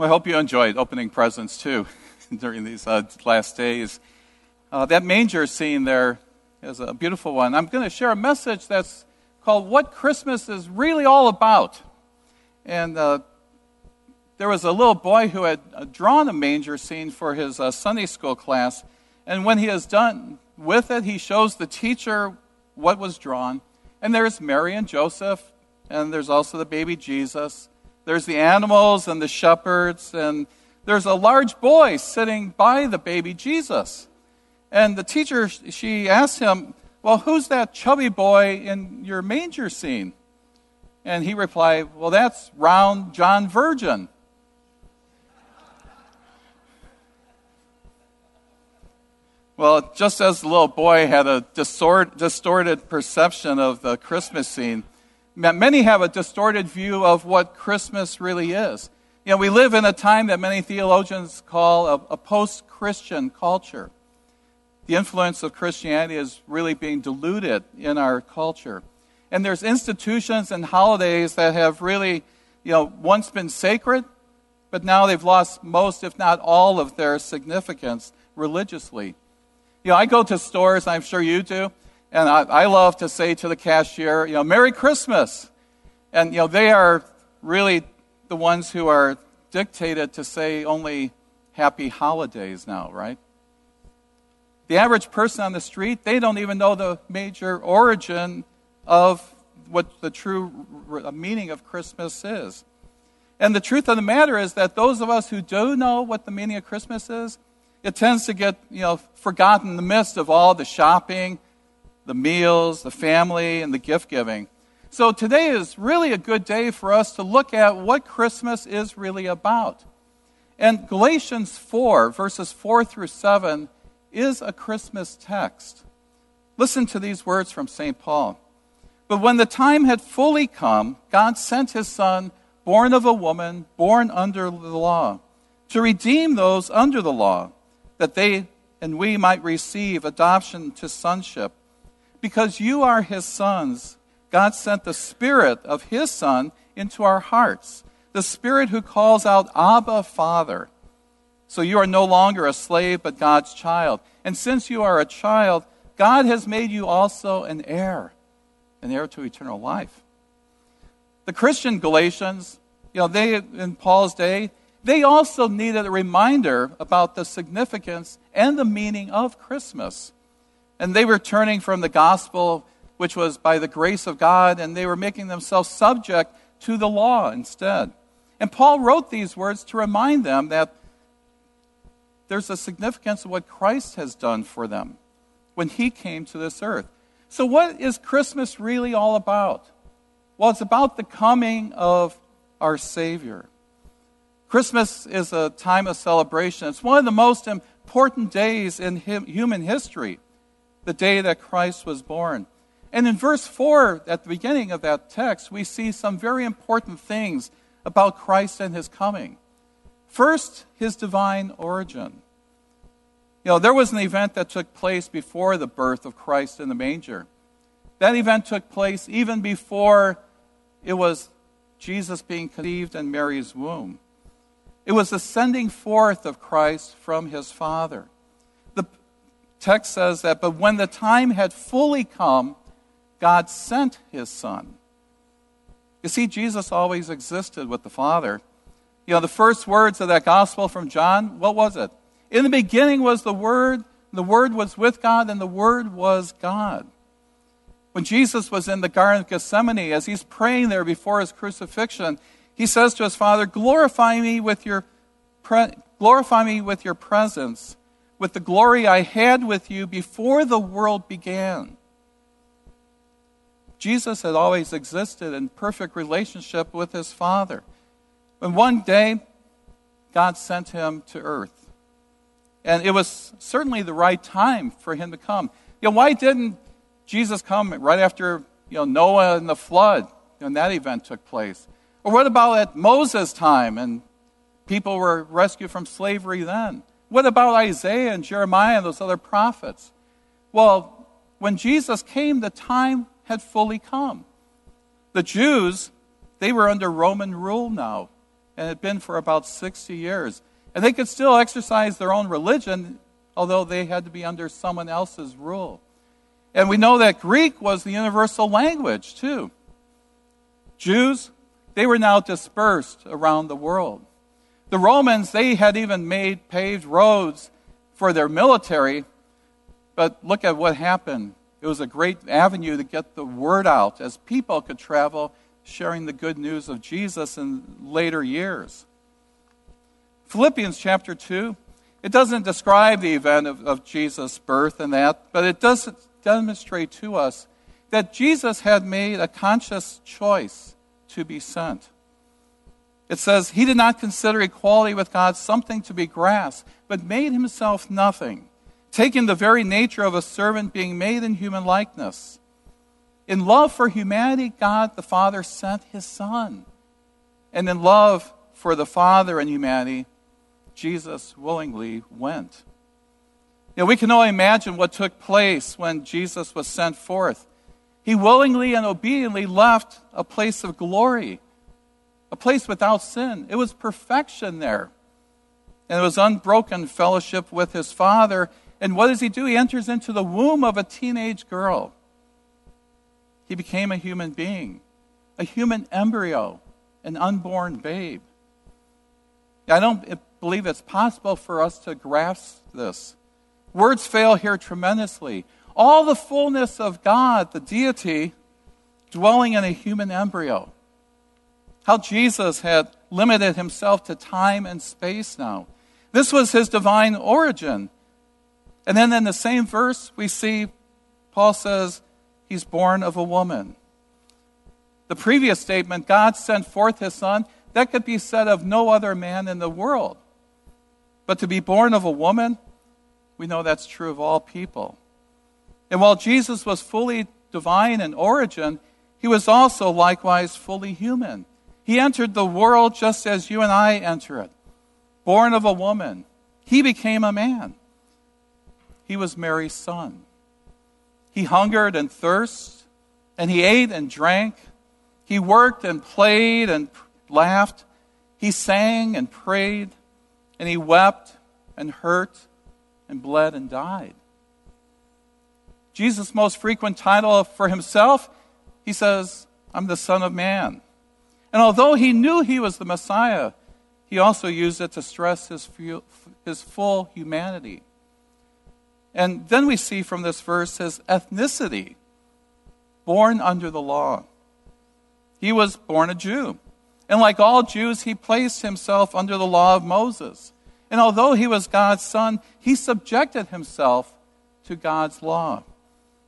Well, I hope you enjoyed opening presents too during these uh, last days. Uh, that manger scene there is a beautiful one. I'm going to share a message that's called What Christmas is Really All About. And uh, there was a little boy who had uh, drawn a manger scene for his uh, Sunday school class. And when he is done with it, he shows the teacher what was drawn. And there's Mary and Joseph, and there's also the baby Jesus. There's the animals and the shepherds, and there's a large boy sitting by the baby Jesus. And the teacher, she asked him, Well, who's that chubby boy in your manger scene? And he replied, Well, that's round John Virgin. Well, just as the little boy had a distort, distorted perception of the Christmas scene, many have a distorted view of what Christmas really is. You know, we live in a time that many theologians call a, a post Christian culture. The influence of Christianity is really being diluted in our culture. And there's institutions and holidays that have really, you know, once been sacred, but now they've lost most, if not all, of their significance religiously. You know, I go to stores, I'm sure you do, and I, I love to say to the cashier, you know, Merry Christmas. And, you know, they are really the ones who are dictated to say only happy holidays now, right? The average person on the street, they don't even know the major origin of what the true meaning of Christmas is. And the truth of the matter is that those of us who do know what the meaning of Christmas is, it tends to get, you know, forgotten in the midst of all the shopping the meals, the family, and the gift giving. So today is really a good day for us to look at what Christmas is really about. And Galatians 4, verses 4 through 7, is a Christmas text. Listen to these words from St. Paul. But when the time had fully come, God sent his Son, born of a woman, born under the law, to redeem those under the law, that they and we might receive adoption to sonship. Because you are his sons, God sent the Spirit of his Son into our hearts, the Spirit who calls out, Abba, Father. So you are no longer a slave, but God's child. And since you are a child, God has made you also an heir, an heir to eternal life. The Christian Galatians, you know, they, in Paul's day, they also needed a reminder about the significance and the meaning of Christmas. And they were turning from the gospel, which was by the grace of God, and they were making themselves subject to the law instead. And Paul wrote these words to remind them that there's a significance of what Christ has done for them when he came to this earth. So, what is Christmas really all about? Well, it's about the coming of our Savior. Christmas is a time of celebration. It's one of the most important days in human history the day that Christ was born. And in verse 4, at the beginning of that text, we see some very important things about Christ and his coming. First, his divine origin. You know, there was an event that took place before the birth of Christ in the manger. That event took place even before it was Jesus being conceived in Mary's womb. It was the sending forth of Christ from his Father text says that, but when the time had fully come, God sent his son. You see, Jesus always existed with the Father. You know, the first words of that gospel from John, what was it? In the beginning was the Word, the Word was with God, and the Word was God. When Jesus was in the Garden of Gethsemane, as he's praying there before his crucifixion, he says to his Father, Glorify me with your, pre- glorify me with your presence with the glory I had with you before the world began. Jesus had always existed in perfect relationship with his Father. And one day, God sent him to earth. And it was certainly the right time for him to come. You know, why didn't Jesus come right after you know, Noah and the flood when that event took place? Or what about at Moses' time and people were rescued from slavery then? What about Isaiah and Jeremiah and those other prophets? Well, when Jesus came, the time had fully come. The Jews, they were under Roman rule now. and had been for about 60 years. And they could still exercise their own religion, although they had to be under someone else's rule. And we know that Greek was the universal language, too. Jews, they were now dispersed around the world. The Romans, they had even made paved roads for their military, but look at what happened. It was a great avenue to get the word out as people could travel sharing the good news of Jesus in later years. Philippians chapter 2, it doesn't describe the event of, of Jesus' birth and that, but it does demonstrate to us that Jesus had made a conscious choice to be sent. It says, He did not consider equality with God something to be grasped, but made himself nothing, taking the very nature of a servant, being made in human likeness. In love for humanity, God the Father sent his Son. And in love for the Father and humanity, Jesus willingly went. Know, we can only imagine what took place when Jesus was sent forth. He willingly and obediently left a place of glory, a place without sin. It was perfection there. And it was unbroken fellowship with his Father. And what does he do? He enters into the womb of a teenage girl. He became a human being, a human embryo, an unborn babe. I don't believe it's possible for us to grasp this. Words fail here tremendously. All the fullness of God, the deity, dwelling in a human embryo. How Jesus had limited himself to time and space now. This was his divine origin. And then in the same verse, we see Paul says, He's born of a woman. The previous statement, God sent forth his son, that could be said of no other man in the world. But to be born of a woman, we know that's true of all people. And while Jesus was fully divine in origin, he was also likewise fully human. He entered the world just as you and I enter it. Born of a woman, he became a man. He was Mary's son. He hungered and thirsted, and he ate and drank. He worked and played and laughed. He sang and prayed, and he wept and hurt and bled and died. Jesus' most frequent title for himself, he says, I'm the Son of Man. And although he knew he was the Messiah, he also used it to stress his, his full humanity. And then we see from this verse his ethnicity, born under the law. He was born a Jew. And like all Jews, he placed himself under the law of Moses. And although he was God's son, he subjected himself to God's law.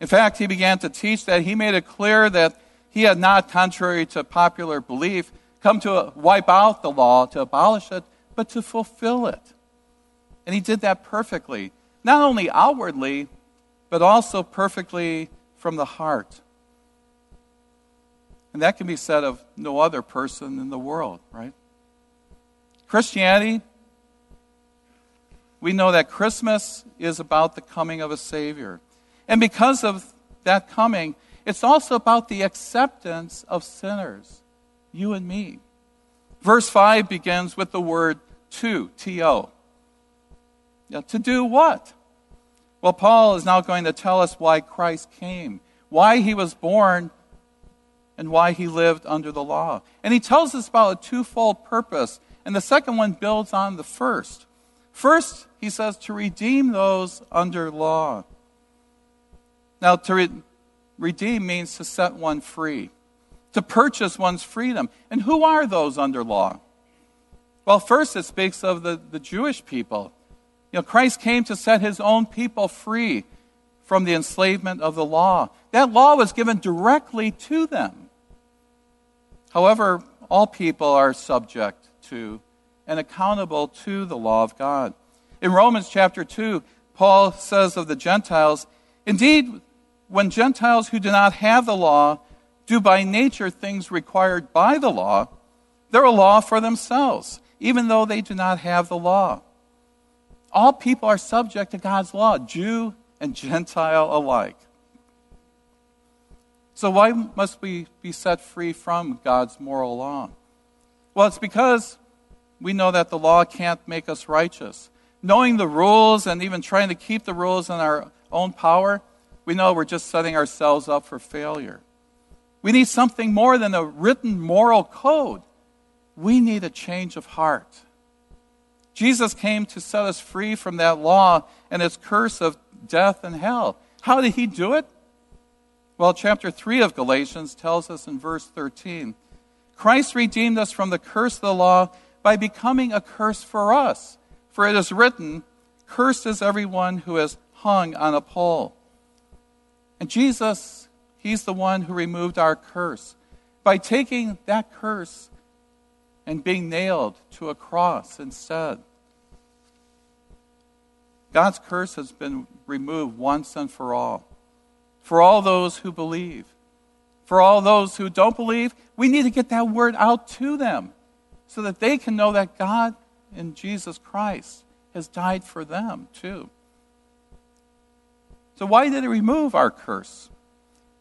In fact, he began to teach that he made it clear that he had not, contrary to popular belief, come to wipe out the law, to abolish it, but to fulfill it. And he did that perfectly, not only outwardly, but also perfectly from the heart. And that can be said of no other person in the world, right? Christianity we know that Christmas is about the coming of a Savior. And because of that coming, it's also about the acceptance of sinners, you and me. Verse 5 begins with the word to, T-O. To do what? Well, Paul is now going to tell us why Christ came, why he was born, and why he lived under the law. And he tells us about a twofold purpose, and the second one builds on the first. First, he says to redeem those under law. Now, to re- redeem means to set one free, to purchase one's freedom. And who are those under law? Well, first, it speaks of the, the Jewish people. You know, Christ came to set his own people free from the enslavement of the law. That law was given directly to them. However, all people are subject to and accountable to the law of God. In Romans chapter 2, Paul says of the Gentiles, Indeed, when Gentiles who do not have the law do by nature things required by the law, they're a law for themselves, even though they do not have the law. All people are subject to God's law, Jew and Gentile alike. So, why must we be set free from God's moral law? Well, it's because we know that the law can't make us righteous. Knowing the rules and even trying to keep the rules in our own power, we know we're just setting ourselves up for failure. We need something more than a written moral code. We need a change of heart. Jesus came to set us free from that law and its curse of death and hell. How did he do it? Well, chapter 3 of Galatians tells us in verse 13 Christ redeemed us from the curse of the law by becoming a curse for us. For it is written, Cursed is everyone who is hung on a pole. And Jesus, He's the one who removed our curse. By taking that curse and being nailed to a cross instead. God's curse has been removed once and for all. For all those who believe. For all those who don't believe, we need to get that word out to them so that they can know that God in Jesus Christ has died for them too. So, why did he remove our curse?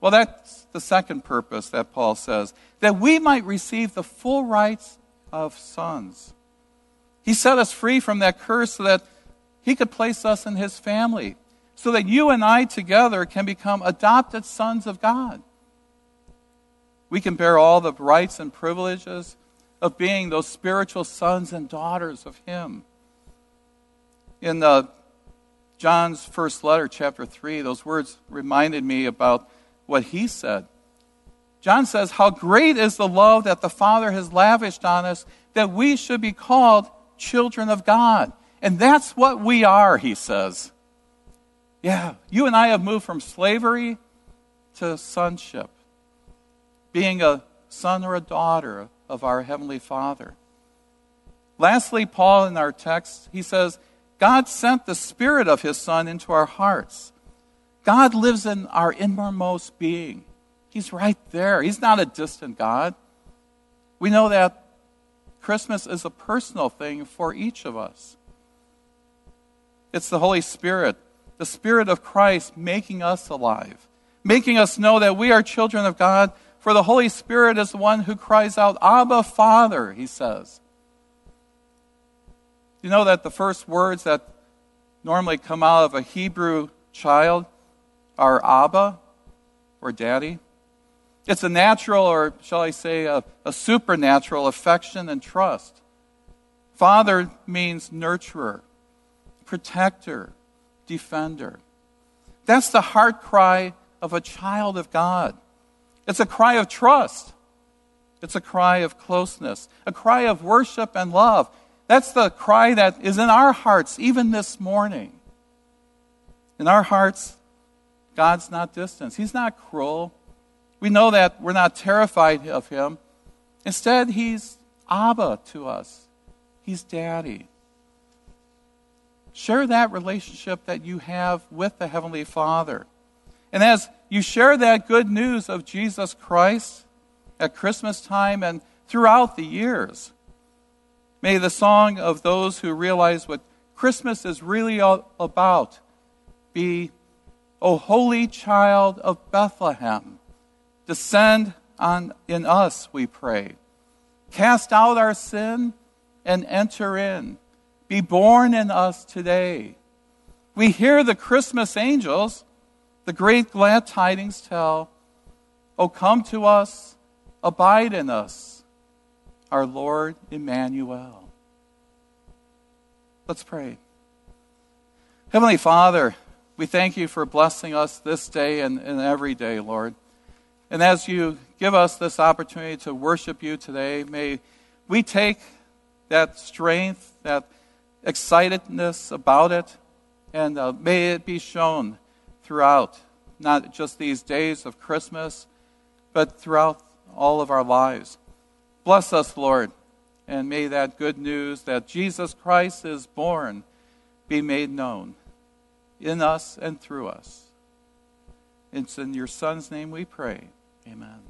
Well, that's the second purpose that Paul says that we might receive the full rights of sons. He set us free from that curse so that he could place us in his family, so that you and I together can become adopted sons of God. We can bear all the rights and privileges of being those spiritual sons and daughters of him. In uh, John's first letter, chapter 3, those words reminded me about what he said. John says, How great is the love that the Father has lavished on us that we should be called children of God. And that's what we are, he says. Yeah, you and I have moved from slavery to sonship, being a son or a daughter of our Heavenly Father. Lastly, Paul in our text, he says, God sent the Spirit of His Son into our hearts. God lives in our innermost being. He's right there. He's not a distant God. We know that Christmas is a personal thing for each of us. It's the Holy Spirit, the Spirit of Christ making us alive, making us know that we are children of God. For the Holy Spirit is the one who cries out, Abba, Father, he says. You know that the first words that normally come out of a Hebrew child are Abba or Daddy? It's a natural, or shall I say, a, a supernatural affection and trust. Father means nurturer, protector, defender. That's the heart cry of a child of God. It's a cry of trust. It's a cry of closeness, a cry of worship and love. That's the cry that is in our hearts even this morning. In our hearts, God's not distant. He's not cruel. We know that we're not terrified of him. Instead, he's Abba to us, he's daddy. Share that relationship that you have with the Heavenly Father. And as you share that good news of Jesus Christ at Christmas time and throughout the years, may the song of those who realize what Christmas is really all about be, O holy child of Bethlehem. Descend on, in us, we pray. Cast out our sin and enter in. Be born in us today. We hear the Christmas angels, the great glad tidings tell, O come to us, abide in us, our Lord Emmanuel. Let's pray. Heavenly Father, we thank you for blessing us this day and, and every day, Lord. And as you give us this opportunity to worship you today, may we take that strength, that excitedness about it, and uh, may it be shown throughout, not just these days of Christmas, but throughout all of our lives. Bless us, Lord, and may that good news that Jesus Christ is born be made known in us and through us. It's in your Son's name we pray. Amen.